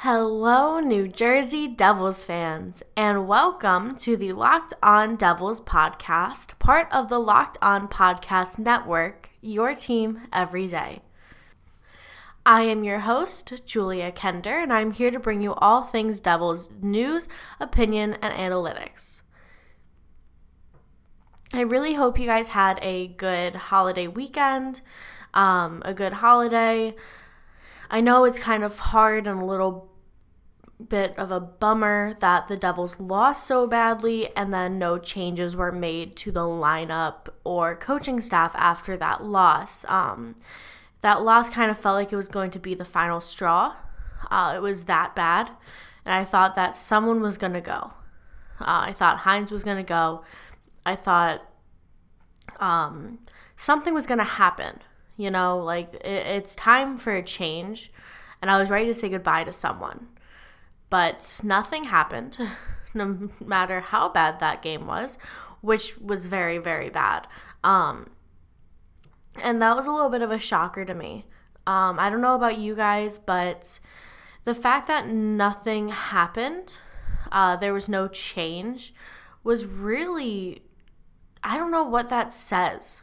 Hello, New Jersey Devils fans, and welcome to the Locked On Devils podcast, part of the Locked On Podcast Network, your team every day. I am your host, Julia Kender, and I'm here to bring you all things Devils news, opinion, and analytics. I really hope you guys had a good holiday weekend, um, a good holiday. I know it's kind of hard and a little bit of a bummer that the Devils lost so badly and then no changes were made to the lineup or coaching staff after that loss. Um, that loss kind of felt like it was going to be the final straw. Uh, it was that bad. And I thought that someone was going to go. Uh, I thought Hynes was going to go. I thought um, something was going to happen. You know, like it, it's time for a change. And I was ready to say goodbye to someone. But nothing happened, no matter how bad that game was, which was very, very bad. Um, and that was a little bit of a shocker to me. Um, I don't know about you guys, but the fact that nothing happened, uh, there was no change, was really, I don't know what that says.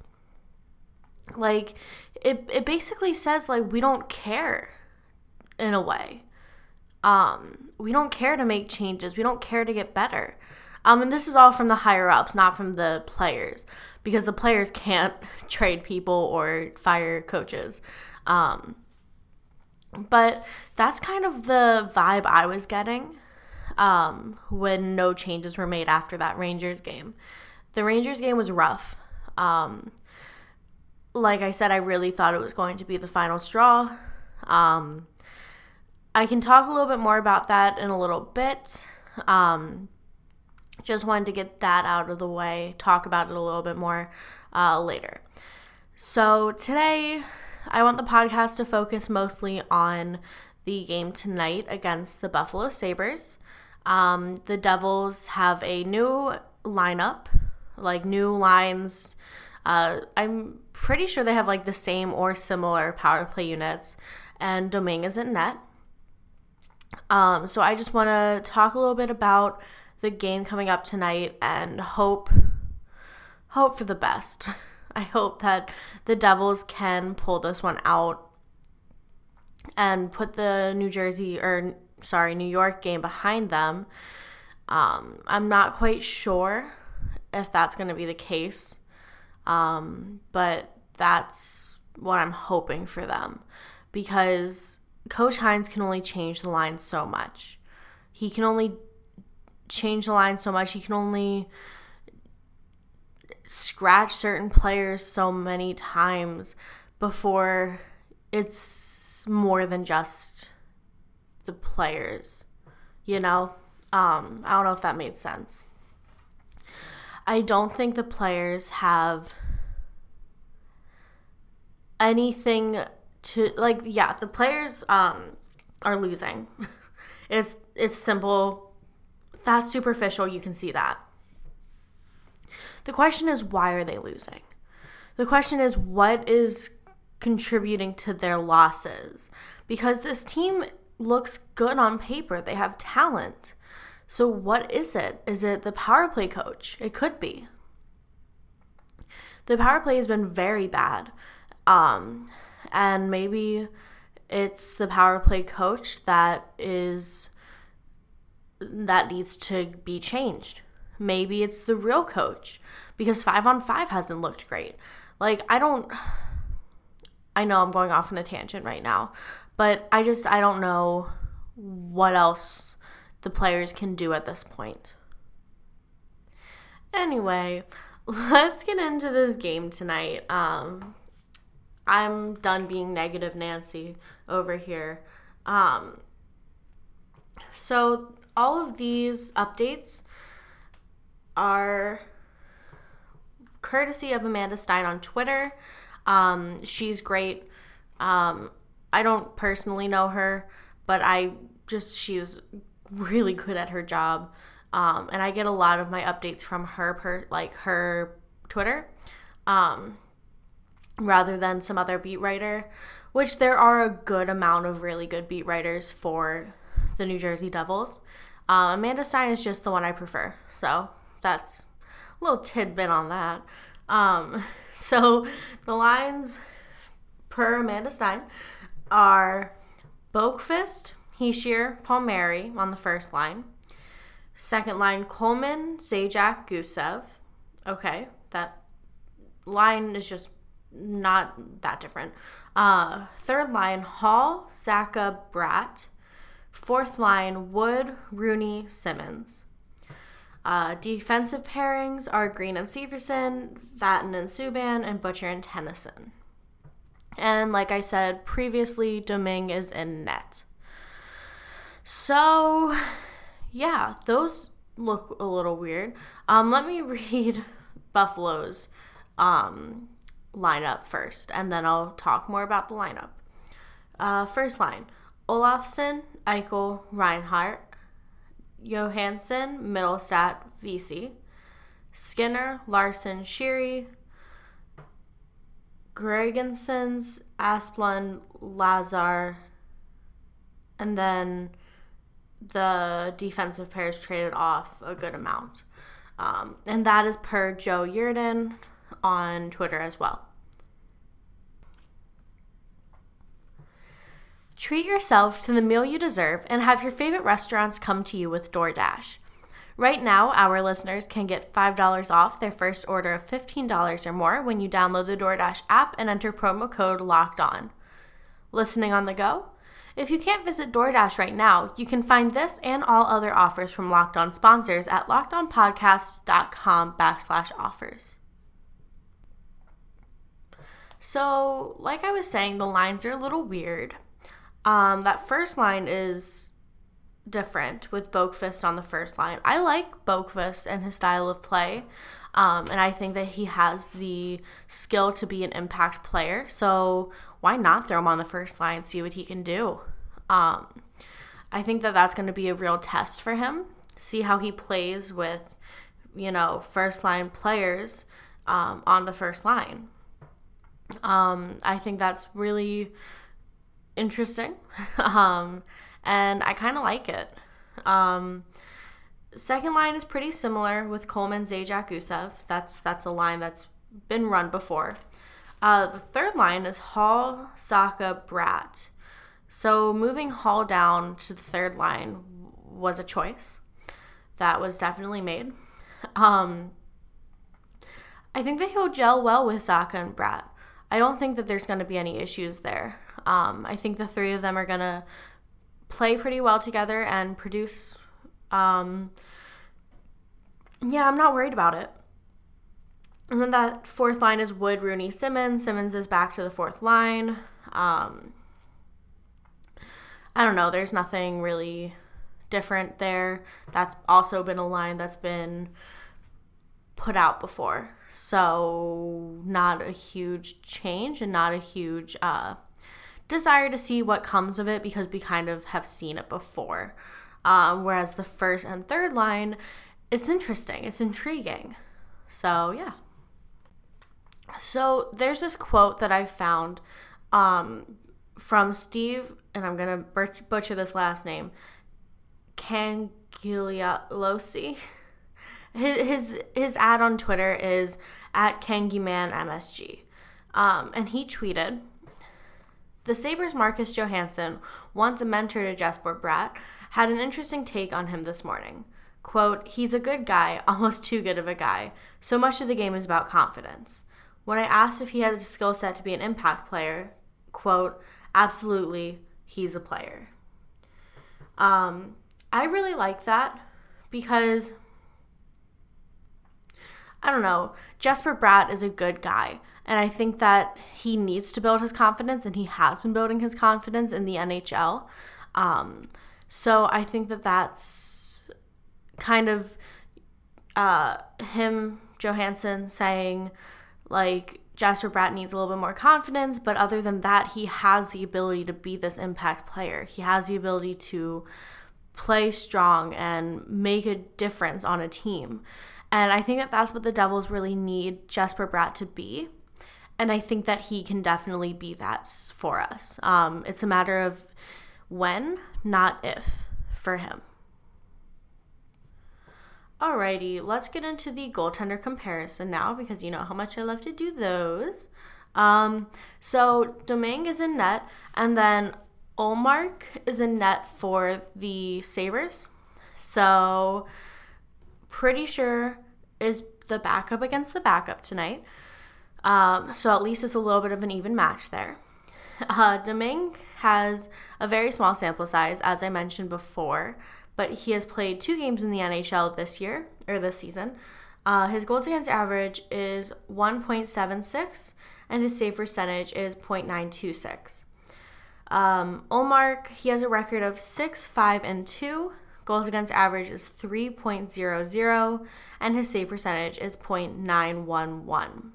Like, it, it basically says, like, we don't care in a way. Um, we don't care to make changes. We don't care to get better. Um, and this is all from the higher ups, not from the players, because the players can't trade people or fire coaches. Um, but that's kind of the vibe I was getting um, when no changes were made after that Rangers game. The Rangers game was rough. Um, like I said, I really thought it was going to be the final straw. Um, I can talk a little bit more about that in a little bit. Um, just wanted to get that out of the way, talk about it a little bit more uh, later. So, today, I want the podcast to focus mostly on the game tonight against the Buffalo Sabres. Um, the Devils have a new lineup, like new lines. Uh, I'm pretty sure they have like the same or similar power play units, and Domingue is in net. Um, so I just want to talk a little bit about the game coming up tonight and hope hope for the best. I hope that the Devils can pull this one out and put the New Jersey or sorry, New York game behind them. Um, I'm not quite sure if that's going to be the case, um, but that's what I'm hoping for them because Coach Hynes can only change the line so much. He can only change the line so much. He can only scratch certain players so many times before it's more than just the players. You know? Um, I don't know if that made sense. I don't think the players have anything to like yeah the players um are losing. It's it's simple. That's superficial. You can see that. The question is why are they losing? The question is what is contributing to their losses? Because this team looks good on paper. They have talent so what is it is it the power play coach it could be the power play has been very bad um and maybe it's the power play coach that is that needs to be changed. Maybe it's the real coach because 5 on 5 hasn't looked great. Like I don't I know I'm going off on a tangent right now, but I just I don't know what else the players can do at this point. Anyway, let's get into this game tonight. Um, I'm done being negative Nancy over here. Um, so all of these updates are courtesy of Amanda Stein on Twitter. Um, she's great. Um, I don't personally know her, but I just she's really good at her job. Um, and I get a lot of my updates from her per like her Twitter. Um, rather than some other beat writer, which there are a good amount of really good beat writers for the New Jersey Devils. Uh, Amanda Stein is just the one I prefer. So that's a little tidbit on that. Um, so the lines per Amanda Stein are Boqvist, Hischier, Palmieri on the first line. Second line, Coleman, Zajac, Gusev. Okay, that line is just not that different. Uh, third line, Hall, Zacha, Bratt. Fourth line, Wood, Rooney, Simmonds. Uh, defensive pairings are Greene and Severson, Vatanen and Subban, and Butcher and Tennyson. And like I said previously, Domingue is in net. So, yeah, those look a little weird. Um, let me read Buffalo's um, lineup first, and then I'll talk more about the lineup. Uh, first line Olofsson, Eichel, Reinhart, Johansson, Mittelstadt, Vesey, Skinner, Larsson, Sheary, Girgensons, Asplund, Lazar, and then the defensive pairs traded off a good amount. Um, and that is per Joe Yerdon on Twitter as well. Treat yourself to the meal you deserve and have your favorite restaurants come to you with DoorDash. Right now, our listeners can get $5 off their first order of $15 or more when you download the DoorDash app and enter promo code LOCKED ON. Listening on the go? If you can't visit DoorDash right now, you can find this and all other offers from Locked On sponsors at lockedonpodcasts.com backslash offers. So, like I was saying, the lines are a little weird. Um, that first line is different with Boqvist on the first line. I like Boqvist and his style of play. Um, and I think that he has the skill to be an impact player. So why not throw him on the first line, see what he can do? Um, I think that that's going to be a real test for him. See how he plays with, you know, first line players um, on the first line. Um, I think that's really interesting. and I kind of like it. Um, second line is pretty similar with Coleman, Zajac, Gusev. That's that's a line that's been run before. Uh, the third line is Hall, Zacha, Bratt. So moving Hall down to the third line was a choice that was definitely made. Um, I think that he'll gel well with Zacha and Bratt. I don't think that there's going to be any issues there. Um, I think the three of them are going to play pretty well together and produce. Um, yeah, I'm not worried about it. And then that fourth line is Wood, Rooney, Simmonds. Simmonds is back to the fourth line. Um, I don't know. There's nothing really different there. That's also been a line that's been put out before. So, not a huge change and not a huge uh, desire to see what comes of it because we kind of have seen it before. Um, whereas the first and third line, it's interesting, it's intriguing. So, yeah. So, there's this quote that I found um, from Steve, and I'm going to butcher this last name, Cangialosi. His, his, his ad on Twitter is at KangimanMSG. Um, and he tweeted, the Sabres' Marcus Johansson, once a mentor to Jesper Bratt, had an interesting take on him this morning. Quote, he's a good guy, almost too good of a guy. So much of the game is about confidence. When I asked if he had the skill set to be an impact player, quote, absolutely, he's a player. Um, I really like that because I don't know. Jesper Bratt is a good guy. And I think that he needs to build his confidence, and he has been building his confidence in the NHL. Um, so I think that that's kind of uh, him, Johansson, saying, like, Jesper Bratt needs a little bit more confidence, but other than that, he has the ability to be this impact player. He has the ability to play strong and make a difference on a team. And I think that that's what the Devils really need Jesper Bratt to be. And I think that he can definitely be that for us. Um, it's a matter of when, not if, for him. Alrighty, let's get into the goaltender comparison now because you know how much I love to do those. Um, so Domingue is in net, and then Ullmark is in net for the Sabres. So pretty sure is the backup against the backup tonight. Um, so at least it's a little bit of an even match there. Uh, Domingue has a very small sample size, as I mentioned before, but he has played two games in the NHL this year or this season. Uh, his goals against average is 1.76, and his save percentage is 0.926. Um, Ullmark, he has a record of 6, 5, and 2. Goals against average is 3.00, and his save percentage is 0.911.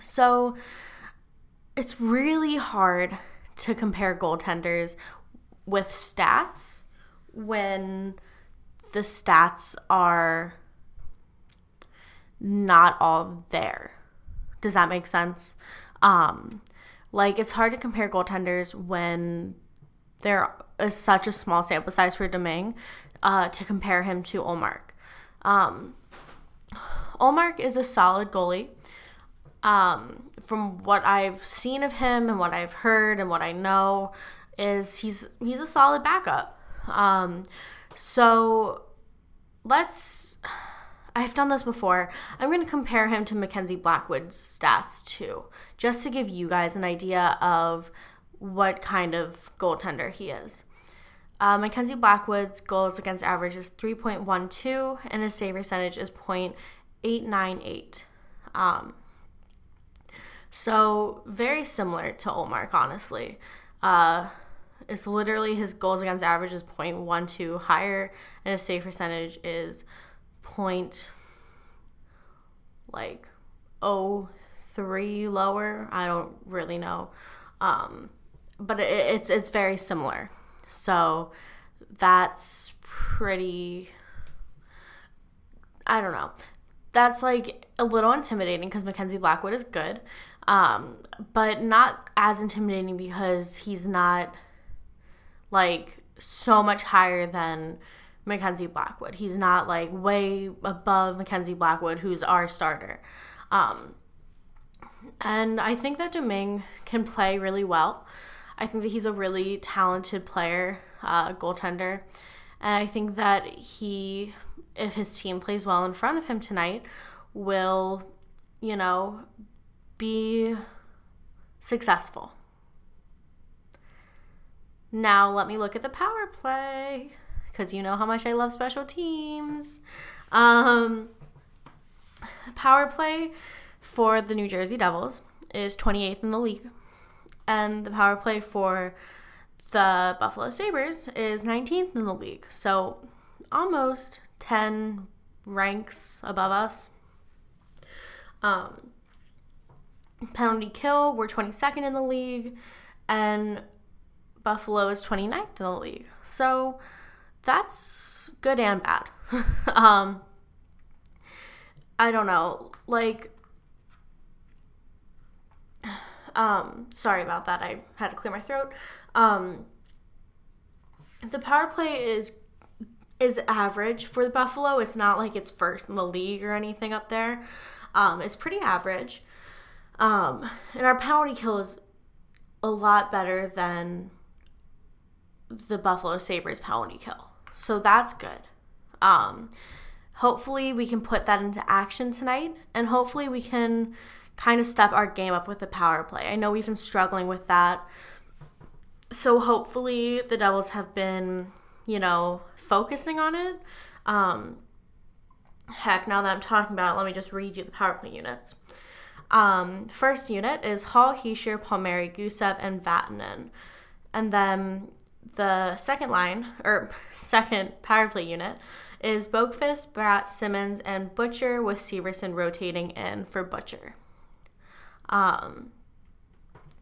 So it's really hard to compare goaltenders with stats when the stats are not all there. Does that make sense? Um, like it's hard to compare goaltenders when there is such a small sample size for Domingue uh, to compare him to Ullmark. Um, Ullmark is a solid goalie. Um, from what I've seen of him and what I've heard and what I know, is he's he's a solid backup. Um, so let's. I've done this before. I'm going to compare him to Mackenzie Blackwood's stats too, just to give you guys an idea of what kind of goaltender he is. Uh, Mackenzie Blackwood's goals against average is 3.12, and his save percentage is 0.898. Um, so very similar to Ullmark, honestly. Uh, it's literally his goals against average is 0.12 higher, and his save percentage is point like oh three lower. I don't really know, um, but it, it's it's very similar. So that's pretty. I don't know. That's like a little intimidating because Mackenzie Blackwood is good, um, but not as intimidating because he's not like so much higher than Mackenzie Blackwood. He's not like way above Mackenzie Blackwood, who's our starter. Um, and I think that Domingue can play really well. I think that he's a really talented player, uh, goaltender. And I think that he, if his team plays well in front of him tonight, will, you know, be successful. Now, let me look at the power play because you know how much I love special teams. Um, power play for the New Jersey Devils is 28th in the league, and the power play for the Buffalo Sabres is 19th in the league. So almost 10 ranks above us. Um, penalty kill, we're 22nd in the league, and Buffalo is 29th in the league. So that's good and bad. um, I don't know. Like, um, sorry about that. I had to clear my throat. Um, the power play is is average for the Buffalo. It's not like it's first in the league or anything up there. Um, it's pretty average. Um, and our penalty kill is a lot better than the Buffalo Sabres penalty kill. So that's good. Um, hopefully, we can put that into action tonight, and hopefully, we can kind of step our game up with the power play. I know we've been struggling with that. So, hopefully, the Devils have been, you know, focusing on it. Um, heck, now that I'm talking about it, let me just read you the power play units. Um, first unit is Hall, Hischier, Palmieri, Gusev, and Vatanen. And then the second line, or second power play unit, is Boqvist, Bratt, Simmonds, and Butcher, with Severson rotating in for Butcher. Um,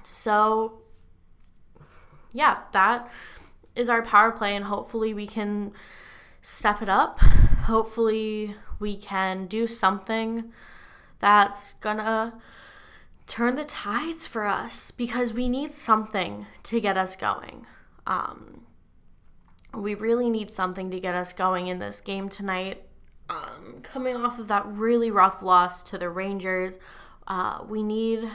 so, yeah, that is our power play, and hopefully we can step it up. Hopefully we can do something that's gonna turn the tides for us because we need something to get us going. Um, we really need something to get us going in this game tonight. Um, coming off of that really rough loss to the Rangers, uh, we need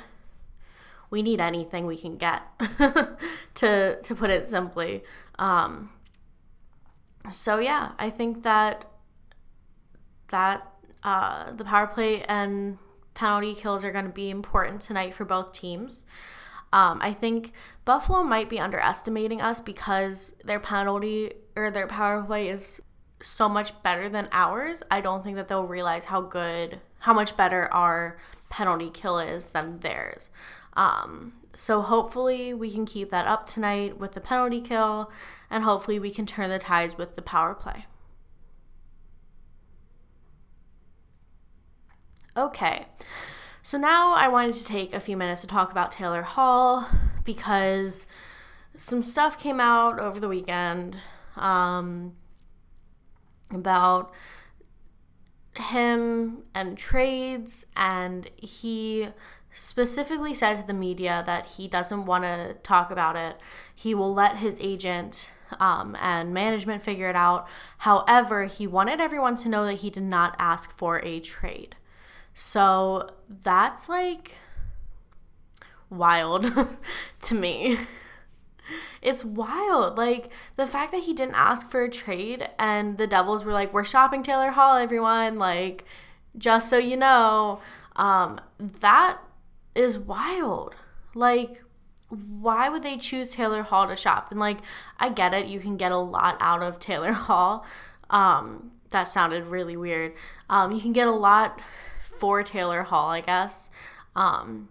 we need anything we can get to to put it simply. Um, so yeah, I think that that uh, the power play and penalty kills are going to be important tonight for both teams. Um, I think Buffalo might be underestimating us because their penalty or their power play is so much better than ours. I don't think that they'll realize how good, how much better our penalty kill is than theirs. Um, so hopefully we can keep that up tonight with the penalty kill, and hopefully we can turn the tides with the power play. Okay, so now I wanted to take a few minutes to talk about Taylor Hall because some stuff came out over the weekend um, about him and trades, and he specifically said to the media that he doesn't want to talk about it. He will let his agent um, and management figure it out. However, he wanted everyone to know that he did not ask for a trade. So that's like wild to me. It's wild. Like the fact that he didn't ask for a trade and the Devils were like, we're shopping Taylor Hall, everyone. Like, just so you know, um, that is wild. Like, why would they choose Taylor Hall to shop? And like, I get it, you can get a lot out of Taylor Hall. Um, that sounded really weird. Um, you can get a lot for Taylor Hall, I guess. Um,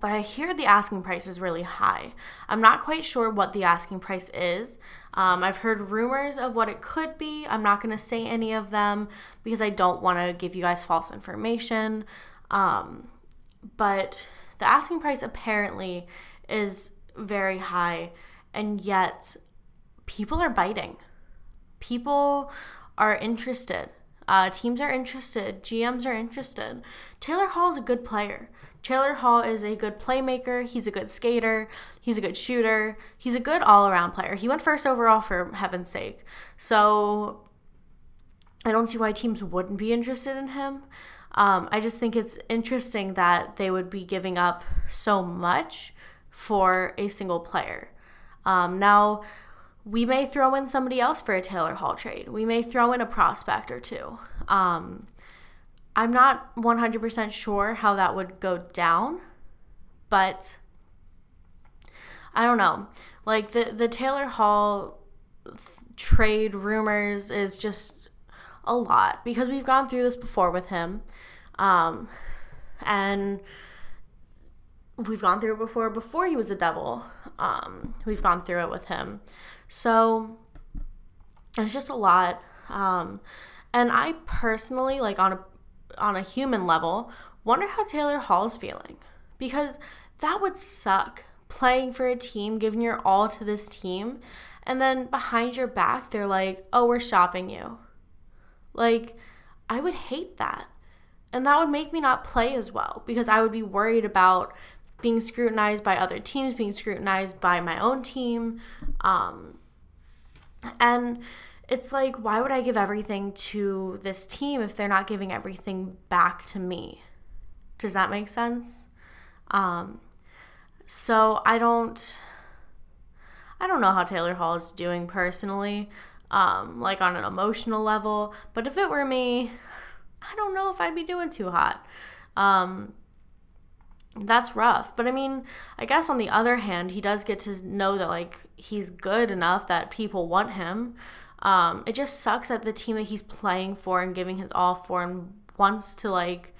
but I hear the asking price is really high. I'm not quite sure what the asking price is. Um, I've heard rumors of what it could be. I'm not going to say any of them because I don't want to give you guys false information. Um, but the asking price apparently is very high, and yet people are biting. People are interested. Uh, teams are interested. GMs are interested. Taylor Hall is a good player. Taylor Hall is a good playmaker. He's a good skater. He's a good shooter. He's a good all around player. He went first overall for heaven's sake. So I don't see why teams wouldn't be interested in him. Um, I just think it's interesting that they would be giving up so much for a single player. Um, now, we may throw in somebody else for a Taylor Hall trade. We may throw in a prospect or two. Um, I'm not 100% sure how that would go down, but I don't know. Like the the Taylor Hall th- trade rumors is just a lot because we've gone through this before with him. Um, and we've gone through it before before he was a devil. Um, we've gone through it with him. So it's just a lot. Um, and I personally, like on a on a human level, wonder how Taylor Hall's feeling because that would suck playing for a team, giving your all to this team, and then behind your back they're like, "Oh, we're shopping you." Like, I would hate that. And that would make me not play as well because I would be worried about being scrutinized by other teams, being scrutinized by my own team. Um, and it's like, why would I give everything to this team if they're not giving everything back to me? Does that make sense? Um, so I don't, I don't know how Taylor Hall is doing personally, um, like on an emotional level. But if it were me, I don't know if I'd be doing too hot. Um, that's rough. But I mean, I guess on the other hand, he does get to know that like he's good enough that people want him. Um, it just sucks that the team that he's playing for and giving his all for and wants to like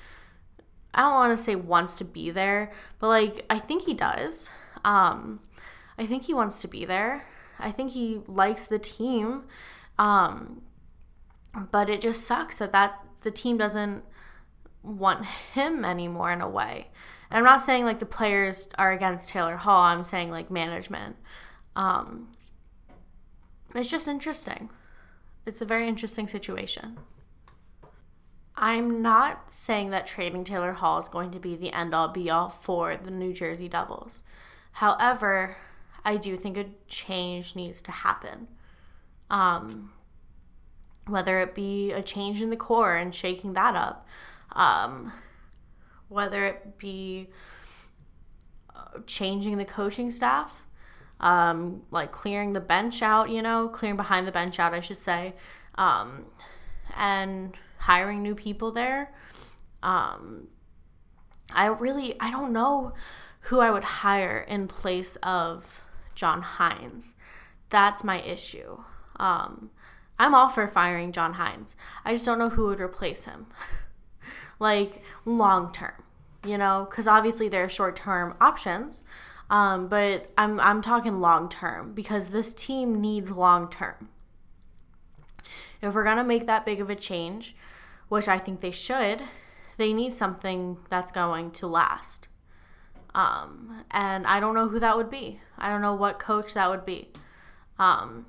I don't want to say wants to be there, but like I think he does. Um, I think he wants to be there. I think he likes the team. Um, but it just sucks that that the team doesn't want him anymore in a way. And I'm not saying like the players are against Taylor Hall. I'm saying like management. Um, it's just interesting. It's a very interesting situation. I'm not saying that trading Taylor Hall is going to be the end all be all for the New Jersey Devils. However, I do think a change needs to happen. Um, whether it be a change in the core and shaking that up, um, whether it be uh, changing the coaching staff, um, like clearing the bench out, you know, clearing behind the bench out, I should say, um, and hiring new people there. Um, I really, I don't know who I would hire in place of John Hynes. That's my issue. Um, I'm all for firing John Hynes. I just don't know who would replace him. like long term, you know, because obviously there are short term options. Um, but I'm I'm talking long term because this team needs long term. If we're gonna make that big of a change, which I think they should, they need something that's going to last. Um, and I don't know who that would be. I don't know what coach that would be. Um,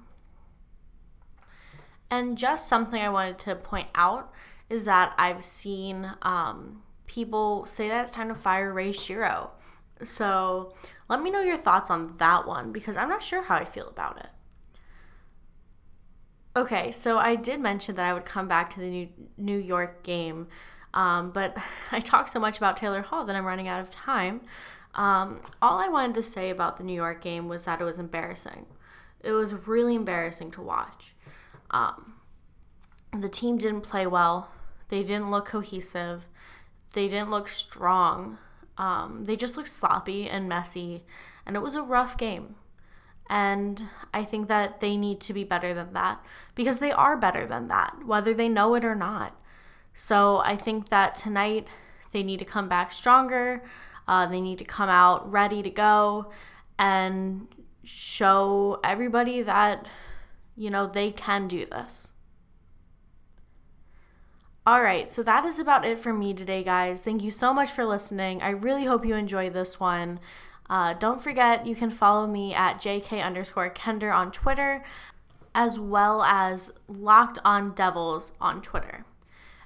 and just something I wanted to point out is that I've seen um, people say that it's time to fire Ray Shero. So let me know your thoughts on that one because I'm not sure how I feel about it. Okay, so I did mention that I would come back to the New, York game, um, but I talked so much about Taylor Hall that I'm running out of time. Um, all I wanted to say about the New York game was that it was embarrassing. It was really embarrassing to watch. Um, the team didn't play well. They didn't look cohesive. They didn't look strong. Um, they just looked sloppy and messy, and it was a rough game. And I think that they need to be better than that because they are better than that, whether they know it or not. So I think that tonight they need to come back stronger. Uh, they need to come out ready to go and show everybody that, you know, they can do this. All right, so that is about it for me today, guys. Thank you so much for listening. I really hope you enjoyed this one. Uh, don't forget, you can follow me at jk underscore kender on Twitter, as well as Locked on Devils on Twitter.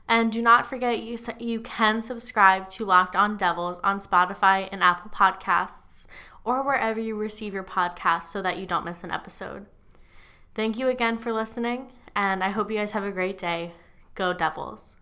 And do not forget, you, you can subscribe to Locked on Devils on Spotify and Apple Podcasts or wherever you receive your podcasts so that you don't miss an episode. Thank you again for listening, and I hope you guys have a great day. Go Devils.